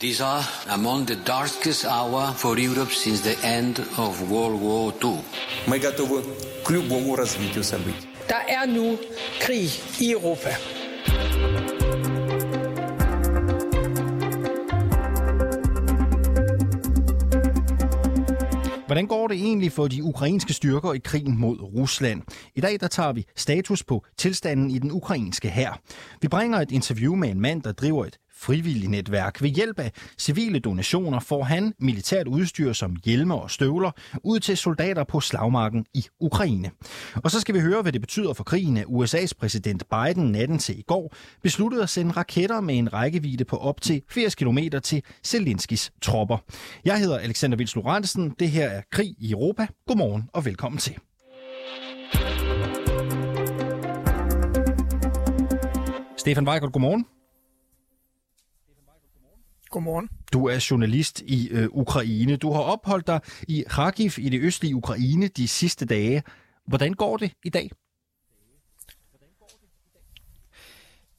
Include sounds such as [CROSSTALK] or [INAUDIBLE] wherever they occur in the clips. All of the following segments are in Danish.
These are among the darkest hour for Europe since the end of World War II. Мы готовы к любому развитию событий. Der er nu krig i Europa. Hvordan går det egentlig for de ukrainske styrker i krigen mod Rusland? I dag der tager vi status på tilstanden i den ukrainske hær. Vi bringer et interview med en mand, der driver et frivillig netværk. Ved hjælp af civile donationer får han militært udstyr som hjelme og støvler ud til soldater på slagmarken i Ukraine. Og så skal vi høre, hvad det betyder for krigen, at USA's præsident Biden natten til i går besluttede at sende raketter med en rækkevidde på op til 80 km til Zelenskis tropper. Jeg hedder Alexander Vils Lorentzen. Det her er Krig i Europa. Godmorgen og velkommen til. Stefan Weigert, godmorgen. Godmorgen. Du er journalist i øh, Ukraine. Du har opholdt dig i Kharkiv i det østlige Ukraine de sidste dage. Hvordan går det i dag?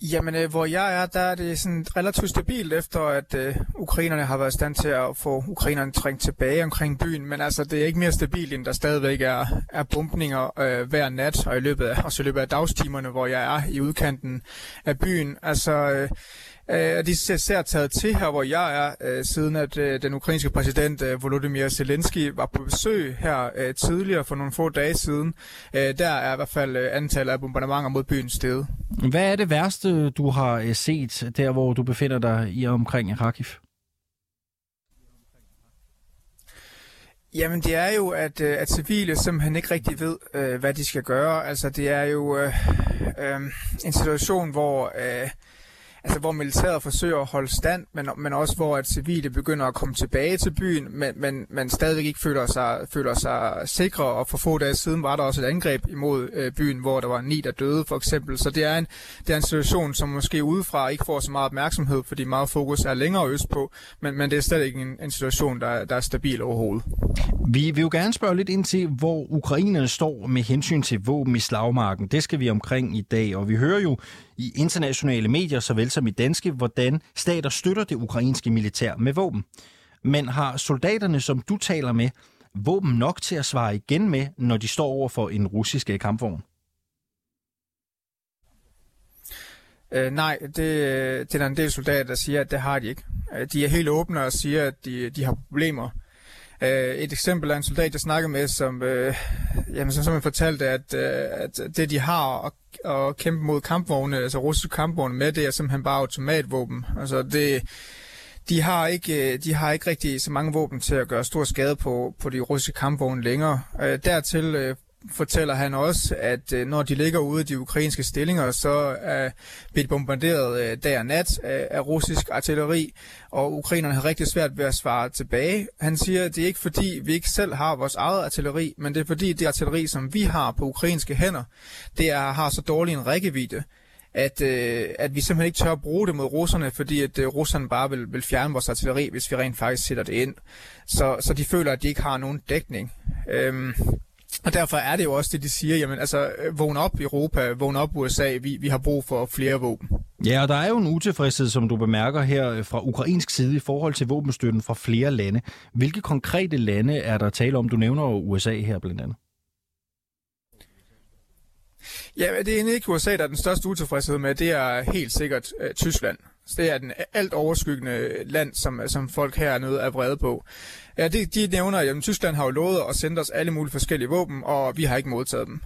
Jamen, øh, hvor jeg er, der er det sådan relativt stabilt, efter at øh, ukrainerne har været i stand til at få ukrainerne trængt tilbage omkring byen. Men altså, det er ikke mere stabilt, end der stadigvæk er, er bumpninger øh, hver nat, og i løbet af, også i løbet af dagstimerne, hvor jeg er i udkanten af byen. Altså, øh, Øh, de er især taget til her, hvor jeg er, øh, siden at øh, den ukrainske præsident øh, Volodymyr Zelensky var på besøg her øh, tidligere for nogle få dage siden. Øh, der er i hvert fald øh, antallet af bombardementer mod byen sted. Hvad er det værste, du har øh, set der, hvor du befinder dig i omkring Kharkiv? Jamen det er jo, at, at civile simpelthen ikke rigtig ved, øh, hvad de skal gøre. Altså det er jo øh, øh, en situation, hvor... Øh, altså hvor militæret forsøger at holde stand, men, men også hvor at civile begynder at komme tilbage til byen, men, men man stadigvæk ikke føler sig, føler sig sikre, og for få dage siden var der også et angreb imod øh, byen, hvor der var ni, der døde for eksempel. Så det er, en, det er en situation, som måske udefra ikke får så meget opmærksomhed, fordi meget fokus er længere øst på, men, men det er stadig ikke en, en situation, der, der er stabil overhovedet. Vi vil jo gerne spørge lidt ind til, hvor ukrainerne står med hensyn til våben i slagmarken. Det skal vi omkring i dag, og vi hører jo i internationale medier, såvel som i danske, hvordan stater støtter det ukrainske militær med våben. Men har soldaterne, som du taler med, våben nok til at svare igen med, når de står over for en russisk øh, kampvogn? Øh, nej, det, øh, det er der en del soldater, der siger, at det har de ikke. Øh, de er helt åbne og siger, at de, de har problemer. Øh, et eksempel er en soldat, jeg snakkede med, som, øh, jamen, som, som fortalte, at, øh, at det, de har at, at kæmpe mod kampvogne, altså russiske kampvogne med, det er simpelthen bare automatvåben. Altså det, de har ikke, øh, de har ikke rigtig så mange våben til at gøre stor skade på, på de russiske kampvogne længere. Øh, dertil øh, fortæller han også, at øh, når de ligger ude i de ukrainske stillinger, så er de bombarderet øh, dag og nat af, af russisk artilleri, og ukrainerne har rigtig svært ved at svare tilbage. Han siger, at det er ikke fordi, vi ikke selv har vores eget artilleri, men det er fordi, det artilleri, som vi har på ukrainske hænder, det er, har så dårlig en rækkevidde, at, øh, at vi simpelthen ikke tør at bruge det mod russerne, fordi at øh, russerne bare vil, vil fjerne vores artilleri, hvis vi rent faktisk sætter det ind. Så, så de føler, at de ikke har nogen dækning. Øhm, og derfor er det jo også det, de siger, jamen altså, vågn op Europa, vågn op USA, vi, vi har brug for flere våben. Ja, og der er jo en utilfredshed, som du bemærker her øh, fra ukrainsk side i forhold til våbenstøtten fra flere lande. Hvilke konkrete lande er der tale om? Du nævner jo USA her blandt andet. Ja, det er ikke USA, der er den største utilfredshed med. Det er helt sikkert uh, Tyskland. Så det er den alt overskyggende land, som, som folk hernede er vrede på. Ja, de, de nævner, at Tyskland har jo lovet at sende os alle mulige forskellige våben, og vi har ikke modtaget dem.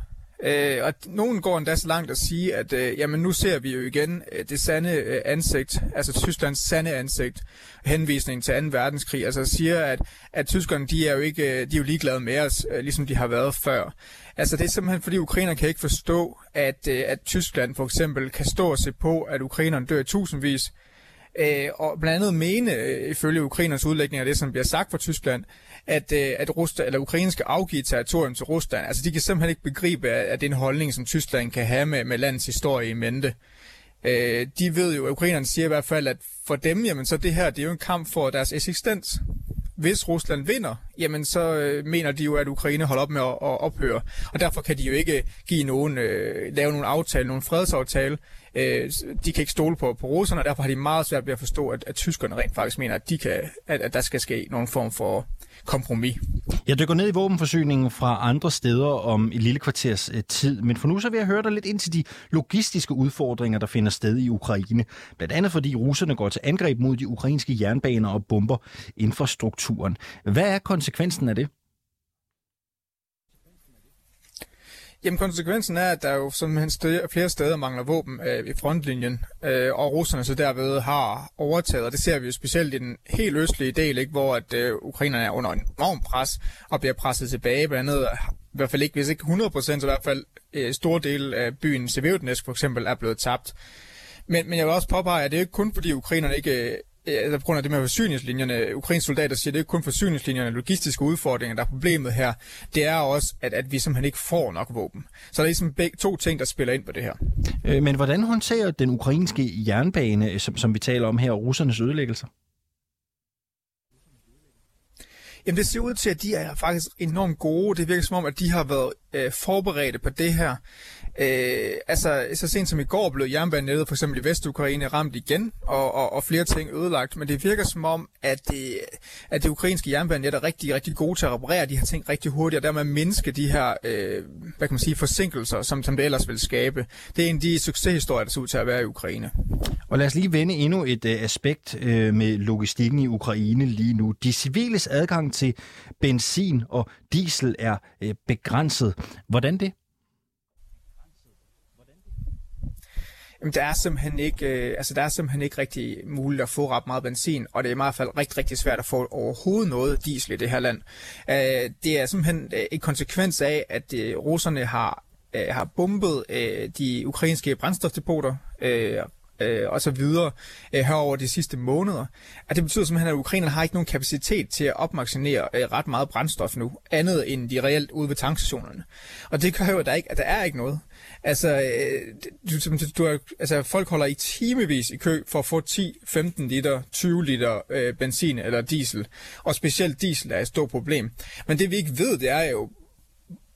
Øh, og nogen går endda så langt at sige, at øh, jamen nu ser vi jo igen øh, det sande øh, ansigt, altså Tysklands sande ansigt, henvisning til 2. verdenskrig, altså siger, at, at tyskerne de er jo ikke, øh, de er jo ligeglade med os, øh, ligesom de har været før. Altså det er simpelthen fordi ukrainer kan ikke forstå, at, øh, at Tyskland for eksempel kan stå og se på, at ukrainerne dør i tusindvis, øh, og blandt andet mene, øh, ifølge ukrainers udlægning af det, som bliver sagt fra Tyskland, at, øh, at Rusland, eller Ukraine skal afgive territorium til Rusland. Altså de kan simpelthen ikke begribe, at det er en holdning, som Tyskland kan have med, med landets historie i mente. Øh, de ved jo, at ukrainerne siger i hvert fald, at for dem, jamen så det her, det er jo en kamp for deres eksistens. hvis Rusland vinder, jamen så øh, mener de jo, at Ukraine holder op med at, at ophøre. Og derfor kan de jo ikke give nogen, øh, lave nogen aftale, nogen fredsaftale. Øh, de kan ikke stole på, på russerne, og derfor har de meget svært ved at forstå, at, at tyskerne rent faktisk mener, at, de kan, at, at der skal ske nogen form for kompromis. Jeg dykker ned i våbenforsyningen fra andre steder om et lille kvarters øh, tid, men for nu så vil jeg høre dig lidt ind til de logistiske udfordringer, der finder sted i Ukraine. Blandt andet fordi russerne går til angreb mod de ukrainske jernbaner og bomber infrastrukturen. Hvad er konsekvensen af det? Jamen konsekvensen er, at der jo simpelthen steder, flere steder mangler våben øh, i frontlinjen, øh, og russerne så derved har overtaget, og det ser vi jo specielt i den helt østlige del, ikke, hvor at øh, ukrainerne er under en enorm pres og bliver presset tilbage, blandt andet i hvert fald ikke, hvis ikke 100%, så i hvert fald øh, stor del af byen Severodonetsk for eksempel er blevet tabt. Men, men jeg vil også påpege, at det er ikke kun fordi ukrainerne ikke altså på grund af det med forsyningslinjerne, ukrainske soldater siger, det er ikke kun forsyningslinjerne, logistiske udfordringer, der er problemet her. Det er også, at, at vi simpelthen ikke får nok våben. Så der er ligesom begge, to ting, der spiller ind på det her. Øh, men hvordan håndterer den ukrainske jernbane, som, som vi taler om her, russernes ødelæggelser? Jamen det ser ud til, at de er faktisk enormt gode. Det virker som om, at de har været øh, forberedte på det her. Øh, altså, så sent som i går blev jernbanenettet for eksempel i Vestukraine ramt igen, og, og, og flere ting ødelagt, men det virker som om, at det, at det ukrainske jernbanenet er rigtig, rigtig gode til at reparere de her ting rigtig hurtigt, og dermed mindske de her, øh, hvad kan man sige, forsinkelser, som, som det ellers vil skabe. Det er en af de succeshistorier, der ser ud til at være i Ukraine. Og lad os lige vende endnu et øh, aspekt øh, med logistikken i Ukraine lige nu. De civiles adgang til benzin og diesel er øh, begrænset. Hvordan det? Jamen, der er simpelthen ikke, øh, altså, der er simpelthen ikke rigtig muligt at få ret meget benzin, og det er i hvert fald rigtig, rigtig svært at få overhovedet noget diesel i det her land. Øh, det er simpelthen øh, en konsekvens af, at øh, russerne har øh, har bombet øh, de ukrainske brændstofdepoter, øh, øh, og så videre øh, herover de sidste måneder. At det betyder simpelthen, at Ukraine har ikke nogen kapacitet til at opmaksinere øh, ret meget brændstof nu, andet end de reelt ude ved tankstationerne. Og det gør jo, at der, ikke, at der er ikke noget. Altså, øh, du, du, du, altså, folk holder i timevis i kø for at få 10, 15 liter, 20 liter øh, benzin eller diesel. Og specielt diesel er et stort problem. Men det vi ikke ved, det er jo,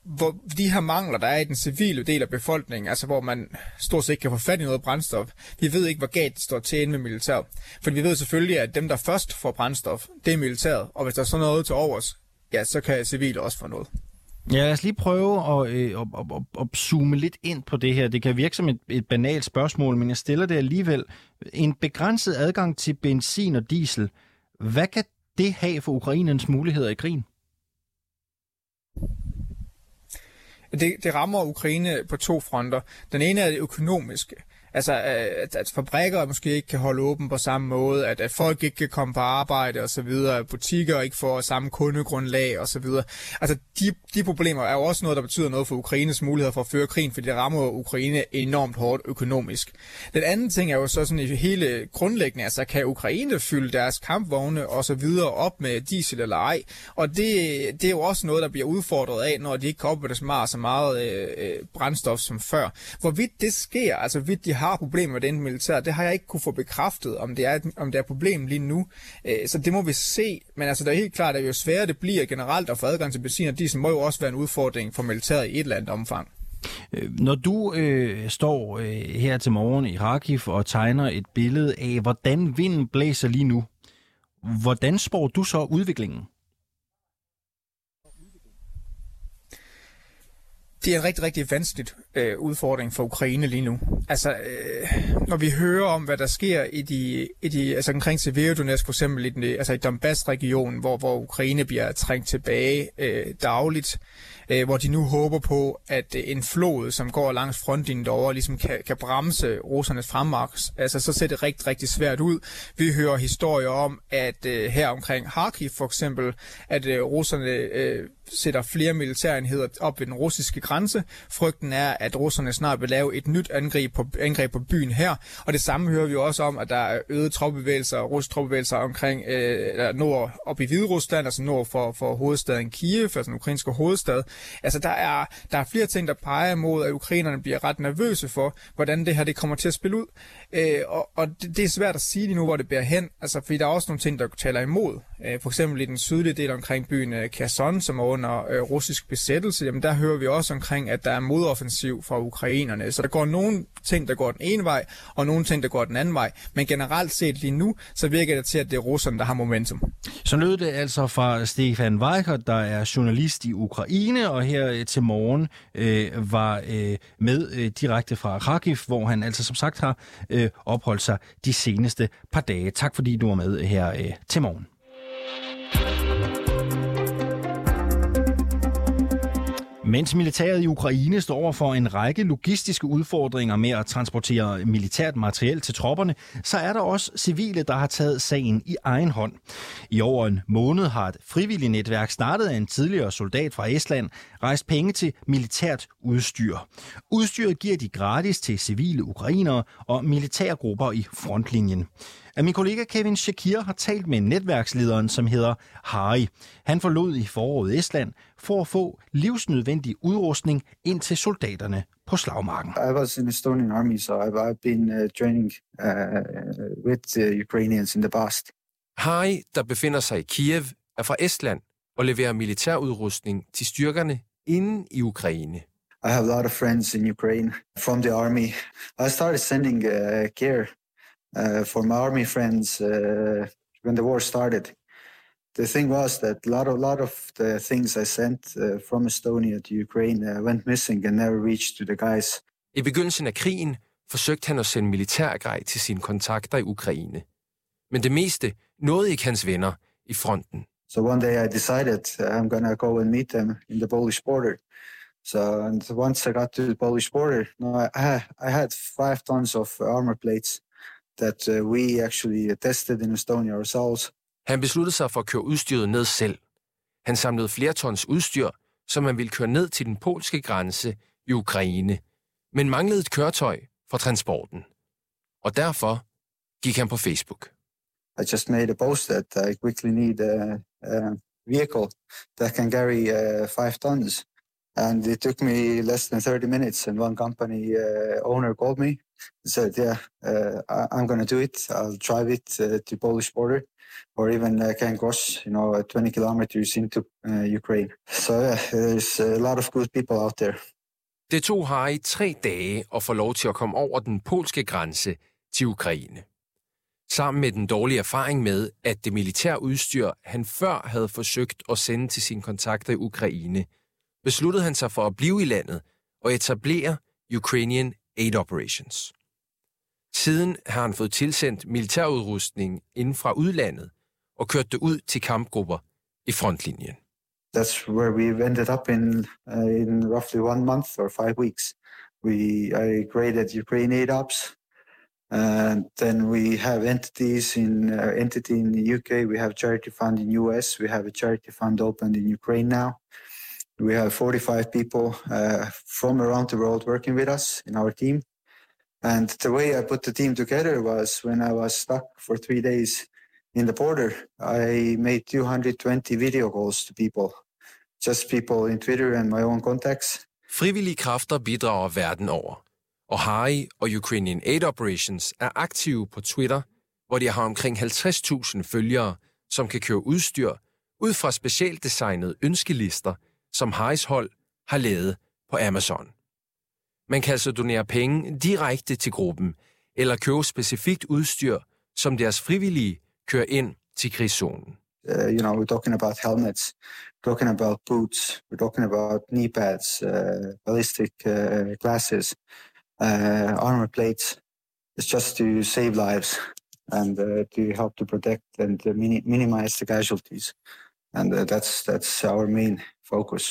hvor de her mangler, der er i den civile del af befolkningen, altså hvor man stort set ikke kan få fat i noget brændstof, vi ved ikke, hvor galt det står til inde med militæret. For vi ved selvfølgelig, at dem, der først får brændstof, det er militæret, og hvis der er sådan noget til overs, ja, så kan civile også få noget. Ja, lad os lige prøve at, øh, at, at, at, at zoome lidt ind på det her. Det kan virke som et, et banalt spørgsmål, men jeg stiller det alligevel. En begrænset adgang til benzin og diesel, hvad kan det have for Ukrainens muligheder i krigen? Det, det rammer Ukraine på to fronter. Den ene er det økonomiske. Altså, at, at fabrikker måske ikke kan holde åben på samme måde, at, at folk ikke kan komme på arbejde og så videre, at butikker ikke får samme kundegrundlag og så videre. Altså, de, de problemer er jo også noget, der betyder noget for Ukraines muligheder for at føre krigen, fordi det rammer Ukraine enormt hårdt økonomisk. Den anden ting er jo så sådan i hele grundlæggende, altså kan Ukraine fylde deres kampvogne og så videre op med diesel eller ej? Og det, det er jo også noget, der bliver udfordret af, når de ikke kan opbevare så meget, så meget øh, øh, brændstof som før. Hvorvidt det sker, altså hvorvidt de har problemer med den militær. Det har jeg ikke kunne få bekræftet, om det er, et, om det er et problem lige nu. Øh, så det må vi se. Men altså, det er helt klart, at jo sværere det bliver generelt at få adgang til benzin og diesel, må jo også være en udfordring for militæret i et eller andet omfang. Øh, når du øh, står øh, her til morgen i Kharkiv og tegner et billede af, hvordan vinden blæser lige nu, hvordan spår du så udviklingen? Det er en rigtig, rigtig vanskelig øh, udfordring for Ukraine lige nu. Altså, øh, når vi hører om, hvad der sker i de, i de altså omkring Severodonetsk for eksempel, i, den, øh, altså i Donbass-regionen, hvor, hvor Ukraine bliver trængt tilbage øh, dagligt, øh, hvor de nu håber på, at øh, en flod, som går langs frontlinjen derovre, ligesom kan, kan bremse russernes fremmarks. Altså, så ser det rigtig, rigtig svært ud. Vi hører historier om, at øh, her omkring Kharkiv for eksempel, at øh, russerne øh, sætter flere militærenheder op ved den russiske grænse. Frygten er, at russerne snart vil lave et nyt angreb på, angreb på byen her, Og det samme hører vi også om, at der er øget troppebevægelser, russiske troppebevægelser omkring øh, nord op i Hvide Rusland, altså nord for, for hovedstaden Kiev, altså den ukrainske hovedstad. Altså der er, der er flere ting, der peger mod, at ukrainerne bliver ret nervøse for, hvordan det her det kommer til at spille ud. Øh, og og det, det er svært at sige lige nu, hvor det bærer hen, altså fordi der er også nogle ting, der taler imod. Øh, for eksempel i den sydlige del omkring byen øh, Kherson, som er under øh, russisk besættelse, jamen der hører vi også omkring, at der er modoffensiv fra ukrainerne. Så der går nogle ting, der går den ene vej, og nogle ting, der går den anden vej. Men generelt set lige nu, så virker det til, at det er russerne, der har momentum. Så lød det altså fra Stefan Weikert, der er journalist i Ukraine, og her øh, til morgen øh, var øh, med øh, direkte fra Kharkiv, hvor han altså som sagt har øh, opholdt sig de seneste par dage. Tak fordi du var med øh, her øh, til morgen. Mens militæret i Ukraine står over for en række logistiske udfordringer med at transportere militært materiel til tropperne, så er der også civile, der har taget sagen i egen hånd. I over en måned har et frivilligt netværk startet af en tidligere soldat fra Estland rejst penge til militært udstyr. Udstyret giver de gratis til civile ukrainere og militærgrupper i frontlinjen at min kollega Kevin Shakir har talt med netværkslederen, som hedder Harry. Han forlod i foråret Estland for at få livsnødvendig udrustning ind til soldaterne på slagmarken. I was in Estonian army, so I've, been uh, training uh, with the Ukrainians in the past. Harry, der befinder sig i Kiev, er fra Estland og leverer militærudrustning til styrkerne inde i Ukraine. I have a lot of friends in Ukraine from the army. I started sending uh, gear uh, for my army friends uh, when the war started. The thing was that a lot of, lot of the things I sent uh, from Estonia to Ukraine uh, went missing and never reached to the guys. I begyndelsen af krigen forsøgte han at sende militærgrej til sine kontakter i Ukraine. Men det meste nåede ikke hans venner i fronten. So one day I decided I'm gonna go and meet them in the Polish border. So and once I got to the Polish border, no, I, I had five tons of armor plates that uh, we actually tested in Estonia ourselves. Han besluttede sig for at køre udstyret ned selv. Han samlede flere tons udstyr, som man ville køre ned til den polske grænse i Ukraine, men manglede et køretøj for transporten. Og derfor gik han på Facebook. I just made a post that I quickly need a, a vehicle that can carry uh, five tons. And it took me less than 30 minutes, and one company uh, owner called me said, "Yeah, uh, I'm going to do it. I'll drive it uh, to Polish border, or even uh, can cross, you know, 20 kilometers into uh, Ukraine." So yeah, there's a lot of good people out there. Det tog Harry tre dage at få lov til at komme over den polske grænse til Ukraine. Sammen med den dårlige erfaring med, at det militære udstyr, han før havde forsøgt at sende til sine kontakter i Ukraine, besluttede han sig for at blive i landet og etablere Ukrainian Aid Operations. Siden har han fået tilsendt militærudrustning inden fra udlandet og kørt det ud til kampgrupper i frontlinjen. That's where we ended up in uh, in roughly one month or five weeks. We I created Ukraine Aid Ops, and then we have entities in uh, entity in the UK. We have charity fund in US. We have a charity fund opened in Ukraine now. We have 45 people uh, from around the world working with us in our team. And the way I put the team together was when I was stuck for three days in the border, I made 220 video calls to people, just people in Twitter and my own contacts. Frivillige kræfter bidrager verden over, og Harry og Ukrainian Aid Operations er aktive på Twitter, hvor de har omkring 50.000 følgere, som kan købe udstyr ud fra specielt designede ønskelister – som Harris hold har lavet på Amazon. Man kan altså donere penge direkte til gruppen, eller købe specifikt udstyr, som deres frivillige kører ind til krigszonen. Uh, you know, we're talking about helmets, we're talking about boots, we're talking about knee pads, uh, ballistic uh, glasses, uh, armor plates. It's just to save lives and uh, to help to protect and uh, minimize the casualties. And uh, that's that's our main focus.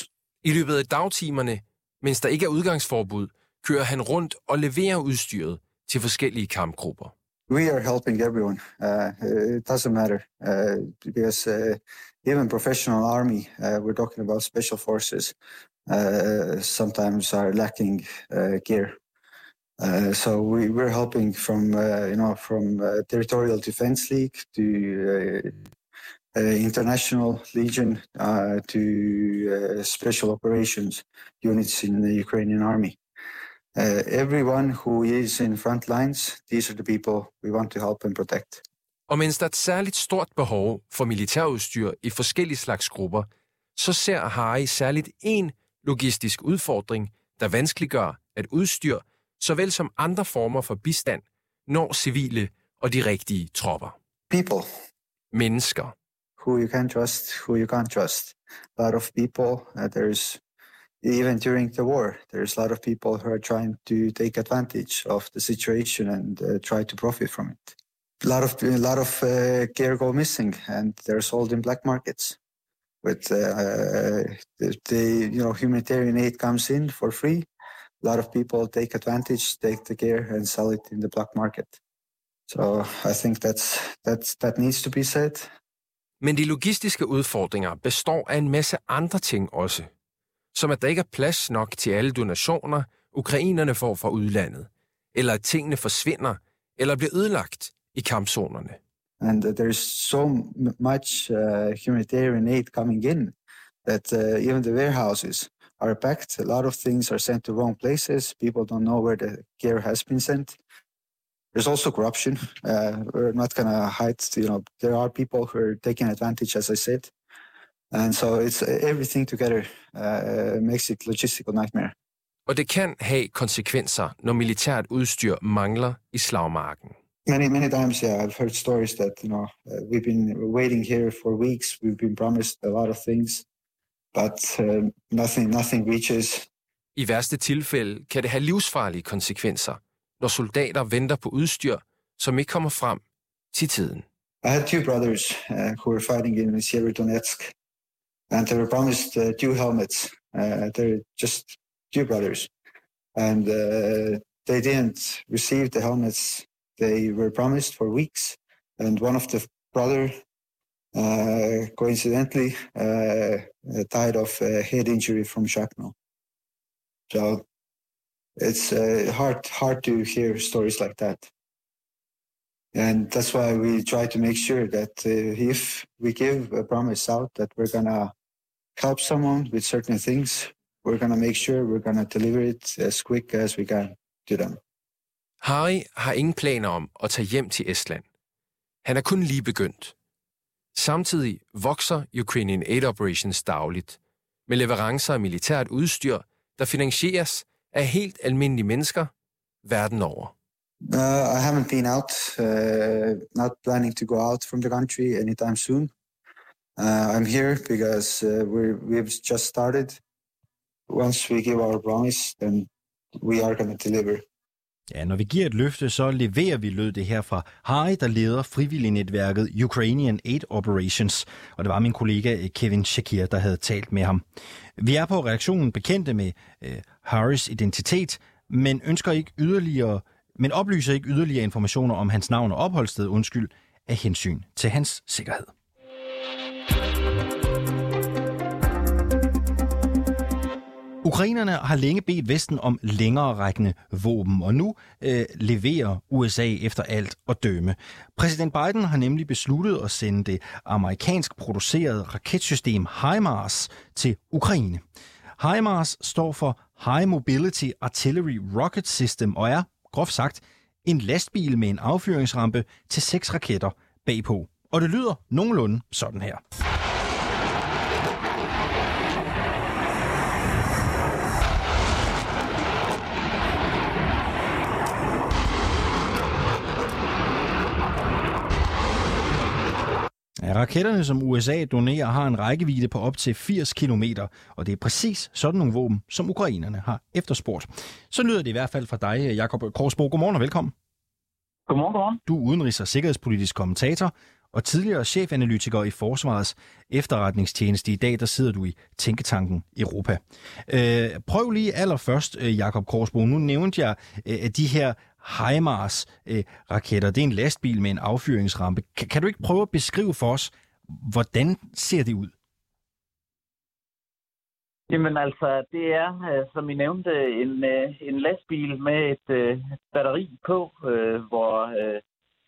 I løbet af dagtimerne, mens der ikke er udgangsforbud, kører han rundt og leverer udstyret til forskellige kampgrupper. We are helping everyone. Uh, it doesn't matter uh, because uh, even professional army, uh, we're talking about special forces, uh, sometimes are lacking uh, gear. Uh, so we, we're helping from uh, you know from uh, territorial defense league to uh, uh, international legion uh, to special operations units in the Ukrainian army. everyone who is in front lines, these are the people we want to help and protect. Og mens der er et særligt stort behov for militærudstyr i forskellige slags grupper, så ser Harry særligt en logistisk udfordring, der vanskeliggør, at udstyr såvel som andre former for bistand, når civile og de rigtige tropper. People. Mennesker. Who you can trust, who you can't trust. A lot of people, uh, there's even during the war, there's a lot of people who are trying to take advantage of the situation and uh, try to profit from it. A lot of a lot of uh, gear go missing, and they're sold in black markets. With uh, the, the you know humanitarian aid comes in for free, a lot of people take advantage, take the gear and sell it in the black market. So I think that's, that's, that needs to be said. Men de logistiske udfordringer består af en masse andre ting også. Som at der ikke er plads nok til alle donationer, ukrainerne får fra udlandet. Eller at tingene forsvinder eller bliver ødelagt i kampzonerne. And there there's so much uh, humanitarian aid coming in that uh, even the warehouses are packed. A lot of things are sent to wrong places. People don't know where the gear has been sent. There's also corruption. Uh, we're not to hide, you know, there are people who are taking advantage, as I said. And so it's everything together uh, makes it logistical nightmare. Og det kan have konsekvenser, når militært udstyr mangler i slagmarken. Many, many times, yeah, I've heard stories that, you know, uh, we've been waiting here for weeks. We've been promised a lot of things. but uh, nothing, nothing reaches. I værste tilfælde kan det have livsfarlige konsekvenser, når soldater venter på udstyr, som ikke kommer frem til tiden. I had two brothers uh, who were fighting in Severodonetsk, and they were promised uh, two helmets. Uh, they're just two brothers, and uh, they didn't receive the helmets they were promised for weeks. And one of the brother uh, coincidentally uh, died of head injury from shrapnel. So it's uh, hard hard to hear stories like that. And that's why we try to make sure that uh, if we give a promise out that we're gonna help someone with certain things, we're gonna make sure we're gonna deliver it as quick as we can to them. Harry har ingen planer om at tage hjem til Estland. Han er kun lige begyndt. Samtidig vokser Ukrainian Aid Operations dagligt med leverancer af militært udstyr, der finansieres af helt almindelige mennesker verden over. Uh, I haven't been out, uh, not planning to go out from the country anytime soon. Uh, I'm here because uh, we're, we've just started. Once we give our promise, then we are going to deliver. Ja, når vi giver et løfte, så leverer vi lød det her fra Harry, der leder frivillignetværket Ukrainian Aid Operations. Og det var min kollega eh, Kevin Shakir, der havde talt med ham. Vi er på reaktionen bekendte med eh, øh, Harris identitet, men ønsker ikke yderligere men oplyser ikke yderligere informationer om hans navn og opholdssted, undskyld, af hensyn til hans sikkerhed. Ukrainerne har længe bedt Vesten om længere rækkende våben, og nu øh, leverer USA efter alt at dømme. Præsident Biden har nemlig besluttet at sende det amerikansk producerede raketsystem HIMARS til Ukraine. HIMARS står for High Mobility Artillery Rocket System og er, groft sagt, en lastbil med en affyringsrampe til seks raketter bagpå. Og det lyder nogenlunde sådan her. Raketterne, som USA donerer, har en rækkevidde på op til 80 km, og det er præcis sådan nogle våben, som ukrainerne har efterspurgt. Så lyder det i hvert fald fra dig, Jakob Korsbo. Godmorgen og velkommen. Godmorgen, godmorgen. Du er udenrigs- og sikkerhedspolitisk kommentator og tidligere chefanalytiker i Forsvarets efterretningstjeneste. I dag der sidder du i Tænketanken Europa. Øh, prøv lige allerførst, øh, Jakob Korsbo. Nu nævnte jeg øh, de her HIMARS-raketter. Øh, det er en lastbil med en affyringsrampe. Kan, kan du ikke prøve at beskrive for os, hvordan ser det ud? Jamen altså, det er, øh, som I nævnte, en, øh, en lastbil med et øh, batteri på, øh, hvor øh,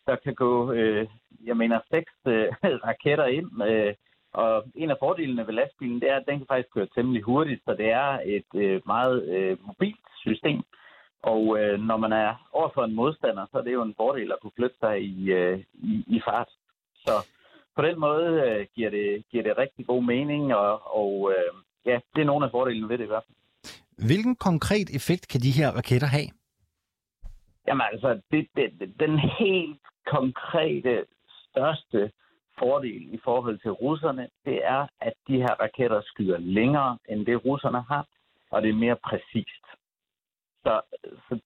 der kan gå, øh, jeg mener, seks øh, [LAUGHS] raketter ind. Øh, og en af fordelene ved lastbilen, det er, at den kan faktisk køre temmelig hurtigt, så det er et øh, meget øh, mobilt system. Og øh, når man er overfor en modstander, så er det jo en fordel at kunne flytte sig i, øh, i, i fart. Så på den måde øh, giver, det, giver det rigtig god mening, og, og øh, ja, det er nogle af fordelene ved det i hvert fald. Hvilken konkret effekt kan de her raketter have? Jamen altså, det, det, den helt konkrete største fordel i forhold til russerne, det er, at de her raketter skyder længere, end det russerne har, og det er mere præcist. Så, så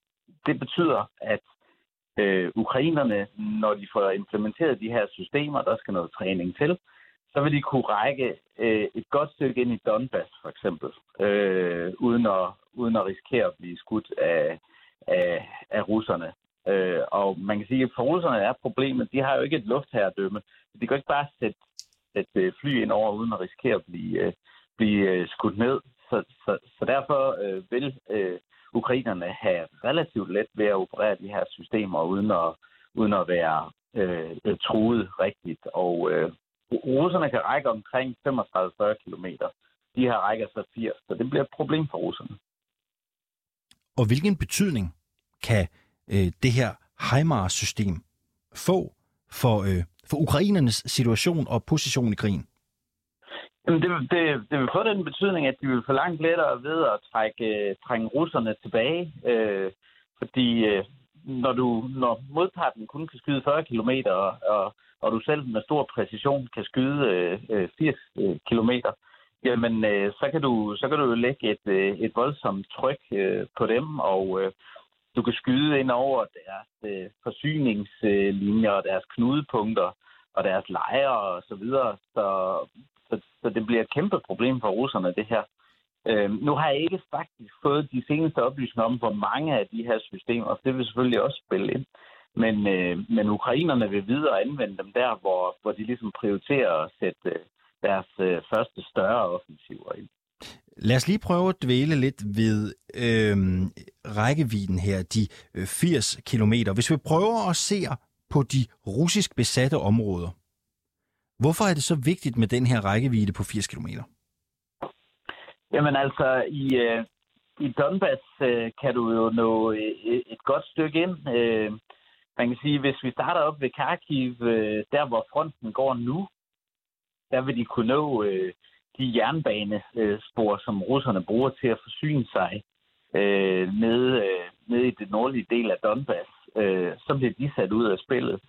det betyder, at øh, ukrainerne, når de får implementeret de her systemer, der skal noget træning til, så vil de kunne række øh, et godt stykke ind i Donbass, for eksempel, øh, uden, at, uden at risikere at blive skudt af, af, af russerne. Øh, og man kan sige, at for russerne er problemet, de har jo ikke et luftherredømme. De kan ikke bare sætte et øh, fly ind over, uden at risikere at blive, øh, blive øh, skudt ned. Så, så, så derfor øh, vil øh, ukrainerne have relativt let ved at operere de her systemer, uden at, uden at være øh, truet rigtigt. Og øh, russerne kan række omkring 35-40 km. De her rækker så 80, så det bliver et problem for russerne. Og hvilken betydning kan øh, det her HIMARS-system få for, øh, for ukrainernes situation og position i krigen? Jamen, det, det, det vil få den betydning, at de vil få langt lettere ved at trække, øh, trænge russerne tilbage. Øh, fordi øh, når, du, når modparten kun kan skyde 40 km, og, og, og du selv med stor præcision kan skyde øh, øh 80 øh, km, jamen øh, så, kan du, så kan du lægge et, øh, et voldsomt tryk øh, på dem, og øh, du kan skyde ind over deres øh, forsyningslinjer og deres knudepunkter og deres lejre og så videre. Så, så, det bliver et kæmpe problem for russerne, det her. Øh, nu har jeg ikke faktisk fået de seneste oplysninger om, hvor mange af de her systemer, og det vil selvfølgelig også spille ind. Men, øh, men ukrainerne vil videre anvende dem der, hvor, hvor de ligesom prioriterer at sætte øh, deres øh, første større offensiver ind. Lad os lige prøve at dvæle lidt ved øh, rækkevidden her, de øh, 80 kilometer. Hvis vi prøver at se på de russisk besatte områder, hvorfor er det så vigtigt med den her rækkevidde på 80 km? Jamen altså, i, øh, i Donbass øh, kan du jo nå øh, et, et godt stykke ind. Øh, man kan sige, hvis vi starter op ved Kharkiv, øh, der hvor fronten går nu, der vil de kunne nå øh, de jernbanespor, som russerne bruger til at forsyne sig øh, nede, øh, nede i den nordlige del af Donbass, øh, så bliver de sat ud af spillet.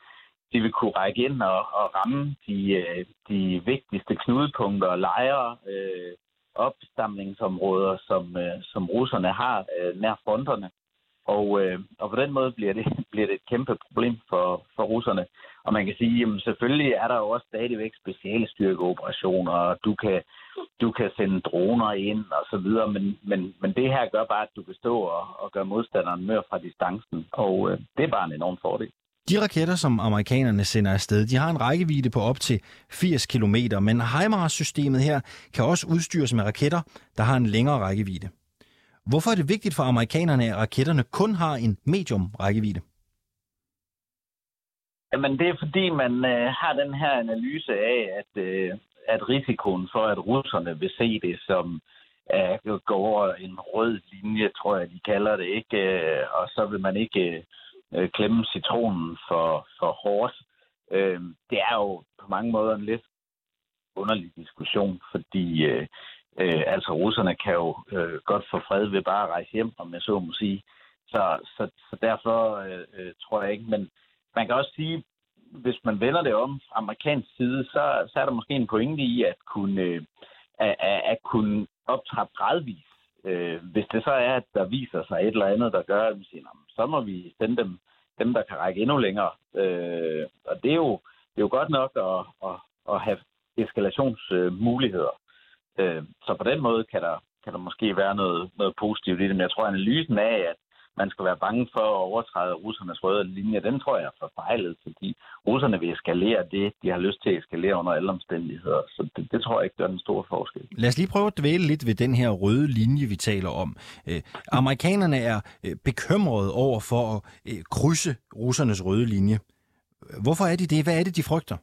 De vil kunne række ind og, og ramme de, øh, de vigtigste knudepunkter og lejre, øh, opstamningsområder, som, øh, som russerne har øh, nær fronterne. Og, øh, og på den måde bliver det, [LAUGHS] bliver det et kæmpe problem for, for russerne. Og man kan sige, at selvfølgelig er der jo også stadigvæk speciale styrkeoperationer, og du kan, du kan sende droner ind og så videre, men, men, men det her gør bare, at du kan stå og, og gøre modstanderen mør fra distancen, og øh, det er bare en enorm fordel. De raketter, som amerikanerne sender afsted, de har en rækkevidde på op til 80 km, men HIMARS-systemet her kan også udstyres med raketter, der har en længere rækkevidde. Hvorfor er det vigtigt for amerikanerne, at raketterne kun har en medium rækkevidde? Jamen, det er fordi, man øh, har den her analyse af, at, øh, at risikoen for, at russerne vil se det som øh, går over en rød linje, tror jeg, de kalder det, ikke? Øh, og så vil man ikke øh, øh, klemme citronen for, for hårdt. Øh, det er jo på mange måder en lidt underlig diskussion, fordi øh, øh, altså russerne kan jo øh, godt få fred ved bare at rejse hjem, om jeg så må sige. Så, så, så derfor øh, øh tror jeg ikke, men man kan også sige, hvis man vender det om fra amerikansk side, så, så er der måske en pointe i at kunne, øh, at, at kunne optrappe gradvist. Øh, hvis det så er, at der viser sig et eller andet, der gør, at vi siger, så må vi sende dem, dem der kan række endnu længere. Øh, og det er, jo, det er jo godt nok at, at, at have eskalationsmuligheder. Øh, så på den måde kan der, kan der måske være noget, noget positivt i det. Men jeg tror, at analysen af, at man skal være bange for at overtræde russernes røde linje, den tror jeg er forfejlet, fordi russerne vil eskalere det, de har lyst til at eskalere under alle omstændigheder. Så det, det tror jeg ikke gør den store forskel. Lad os lige prøve at dvæle lidt ved den her røde linje, vi taler om. Øh, amerikanerne er øh, bekymrede over for at øh, krydse russernes røde linje. Hvorfor er de det? Hvad er det, de frygter?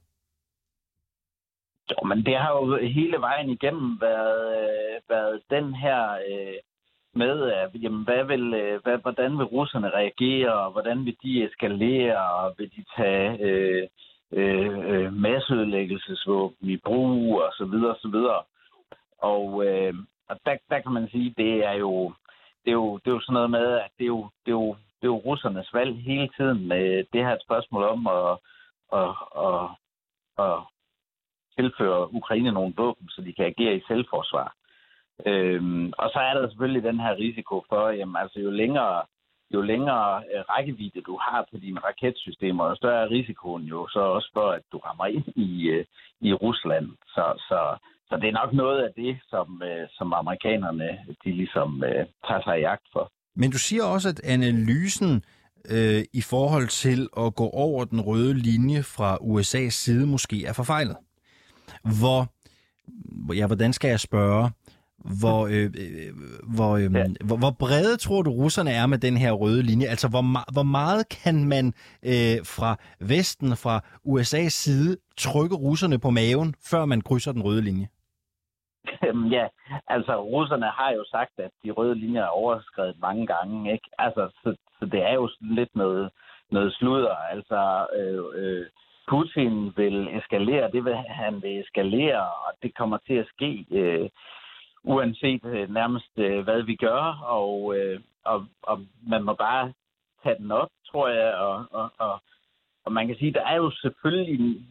Jo, men det har jo hele vejen igennem været, øh, været den her øh, med, at jamen, hvad vil, øh, hvad, hvordan vil russerne reagere, og hvordan vil de eskalere, og vil de tage øh, øh, øh, masseødelæggelsesvåben i brug, og så videre, og så videre. Og, øh, og der, der kan man sige, det er jo det er jo, det er jo sådan noget med, at det er jo, det er jo, det er jo russernes valg hele tiden. Det her et spørgsmål om at, at, at, at tilføre Ukraine nogle våben, så de kan agere i selvforsvar. Øhm, og så er der selvfølgelig den her risiko for, jamen altså jo længere, jo længere øh, rækkevidde du har på dine raketsystemer, jo større er risikoen jo så også for, at du rammer ind i, øh, i Rusland. Så, så, så det er nok noget af det, som, øh, som amerikanerne de ligesom øh, tager sig i jagt for. Men du siger også, at analysen øh, i forhold til at gå over den røde linje fra USA's side måske er forfejlet. Hvor, ja, hvordan skal jeg spørge? Hvor, øh, øh, hvor, øh, ja. hvor, hvor brede tror du, russerne er med den her røde linje? Altså, hvor, hvor meget kan man øh, fra Vesten, fra USA's side, trykke russerne på maven, før man krydser den røde linje? Ja, altså russerne har jo sagt, at de røde linjer er overskrevet mange gange, ikke? Altså, så, så det er jo lidt noget, noget sludder. Altså, øh, øh, Putin vil eskalere, det vil han vil eskalere, og det kommer til at ske, øh, uanset øh, nærmest øh, hvad vi gør, og, øh, og, og man må bare tage den op, tror jeg, og, og, og, og man kan sige, der er jo selvfølgelig en,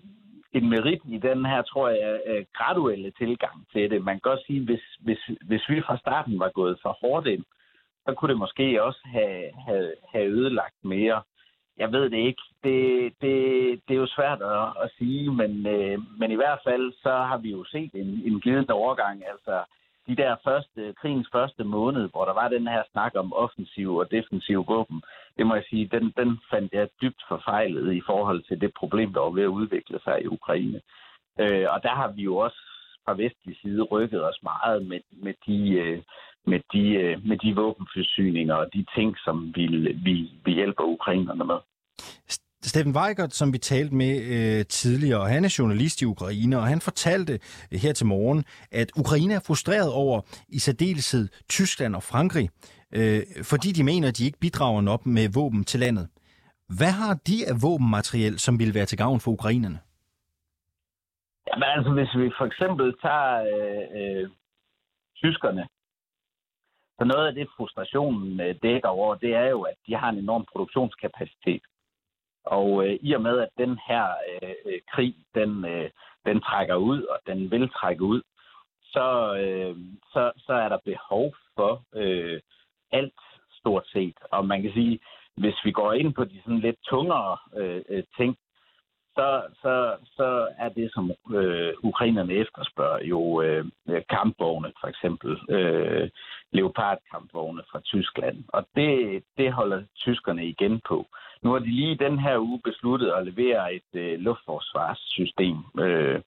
en merit i den her, tror jeg, øh, graduelle tilgang til det. Man kan godt sige, hvis, hvis, hvis vi fra starten var gået for hårdt ind, så kunne det måske også have, have, have ødelagt mere. Jeg ved det ikke. Det, det, det er jo svært at, at sige, men, øh, men i hvert fald så har vi jo set en, en glidende overgang. Altså de der første, krigens første måned, hvor der var den her snak om offensiv og defensiv våben, det må jeg sige, den, den fandt jeg dybt forfejlet i forhold til det problem, der var ved at udvikle sig i Ukraine. Øh, og der har vi jo også fra vestlig side rykket os meget med, med de, øh, med de, øh, med de våbenforsyninger og de ting, som vi, vi, vi hjælper ukrainerne med. Steffen Weigert, som vi talte med øh, tidligere, han er journalist i Ukraine, og han fortalte øh, her til morgen, at Ukraine er frustreret over i særdeleshed Tyskland og Frankrig, øh, fordi de mener, at de ikke bidrager nok med våben til landet. Hvad har de af våbenmateriel, som vil være til gavn for ukrainerne? Jamen altså, hvis vi for eksempel tager øh, øh, tyskerne, så noget af det, frustrationen øh, dækker over, det er jo, at de har en enorm produktionskapacitet. Og øh, i og med, at den her øh, øh, krig, den, øh, den trækker ud, og den vil trække ud, så, øh, så, så er der behov for øh, alt stort set. Og man kan sige, hvis vi går ind på de sådan lidt tungere øh, øh ting, så, så, så er det, som øh, ukrainerne efterspørger, jo øh, kampvogne, for eksempel. Øh, Leopard-kampvogne fra Tyskland. Og det, det holder tyskerne igen på. Nu har de lige den her uge besluttet at levere et øh, luftforsvarssystem, øh,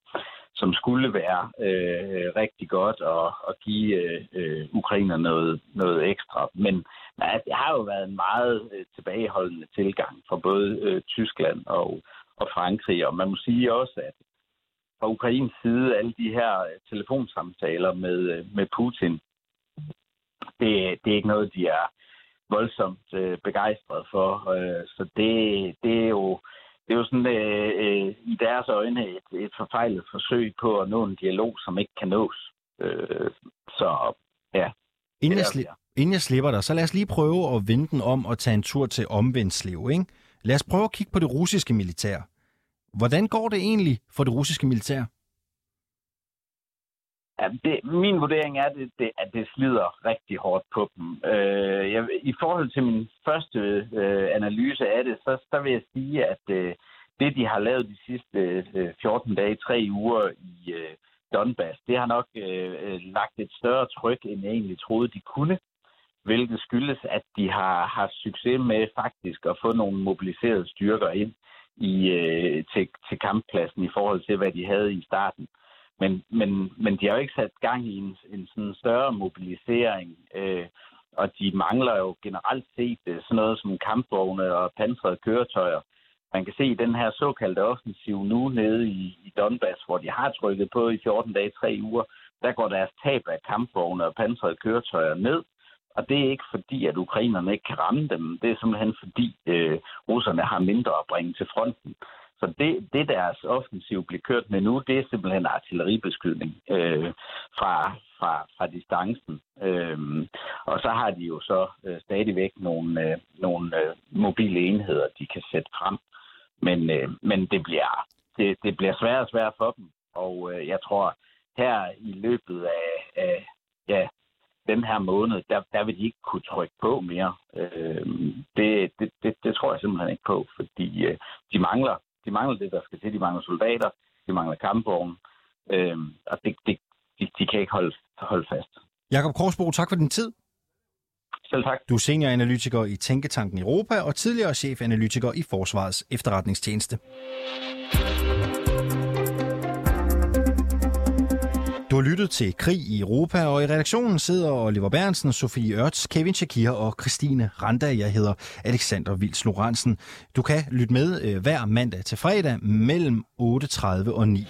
som skulle være øh, rigtig godt og, og give øh, øh ukrainer noget, noget ekstra. Men nej, det har jo været en meget øh, tilbageholdende tilgang fra både øh, Tyskland og, og Frankrig. Og man må sige også, at fra Ukrains side, alle de her øh, telefonsamtaler med, øh, med Putin, det, det er ikke noget, de er voldsomt øh, begejstret for. Øh, så det, det er jo det er jo sådan øh, øh, i deres øjne et, et forfejlet forsøg på at nå en dialog, som ikke kan nås. Øh, så ja. Inden jeg, sli- inden jeg slipper dig, så lad os lige prøve at vende den om og tage en tur til omvendt Ikke? Lad os prøve at kigge på det russiske militær. Hvordan går det egentlig for det russiske militær? Ja, det, min vurdering er, det, det, at det slider rigtig hårdt på dem. Øh, jeg, I forhold til min første øh, analyse af det, så så vil jeg sige, at øh, det, de har lavet de sidste øh, 14 dage, tre uger i øh, Donbass, det har nok øh, øh, lagt et større tryk, end jeg egentlig troede, de kunne. hvilket skyldes, at de har haft succes med faktisk at få nogle mobiliserede styrker ind i, øh, til, til kamppladsen i forhold til, hvad de havde i starten. Men, men, men de har jo ikke sat gang i en, en sådan større mobilisering, øh, og de mangler jo generelt set øh, sådan noget som kampvogne og pansrede køretøjer. Man kan se i den her såkaldte offensiv nu nede i, i Donbass, hvor de har trykket på i 14 dage, 3 uger, der går deres tab af kampvogne og pansrede køretøjer ned. Og det er ikke fordi, at ukrainerne ikke kan ramme dem. Det er simpelthen fordi, øh, russerne har mindre at bringe til fronten. Så det, det deres offensiv bliver kørt med nu, det er simpelthen artilleribeskydning øh, fra, fra, fra distancen. Øh, og så har de jo så øh, stadigvæk nogle, øh, nogle øh, mobile enheder, de kan sætte frem. Men, øh, men det, bliver, det, det bliver sværere og sværere for dem. Og øh, jeg tror, her i løbet af, af ja, den her måned, der, der vil de ikke kunne trykke på mere. Øh, det, det, det, det tror jeg simpelthen ikke på, fordi øh, de mangler de mangler det, der skal til. De mangler soldater, de mangler kampvogne, øh, og det, det, de, de kan ikke holde, holde fast. Jakob Korsbo, tak for din tid. Selv tak. Du er senioranalytiker i Tænketanken Europa og tidligere chefanalytiker i Forsvarets efterretningstjeneste. Har lyttet til Krig i Europa, og i redaktionen sidder Oliver Bernsen, Sofie Ørts, Kevin Shakir og Christine Randa. Jeg hedder Alexander Vils Lorentzen. Du kan lytte med øh, hver mandag til fredag mellem 8.30 og 9.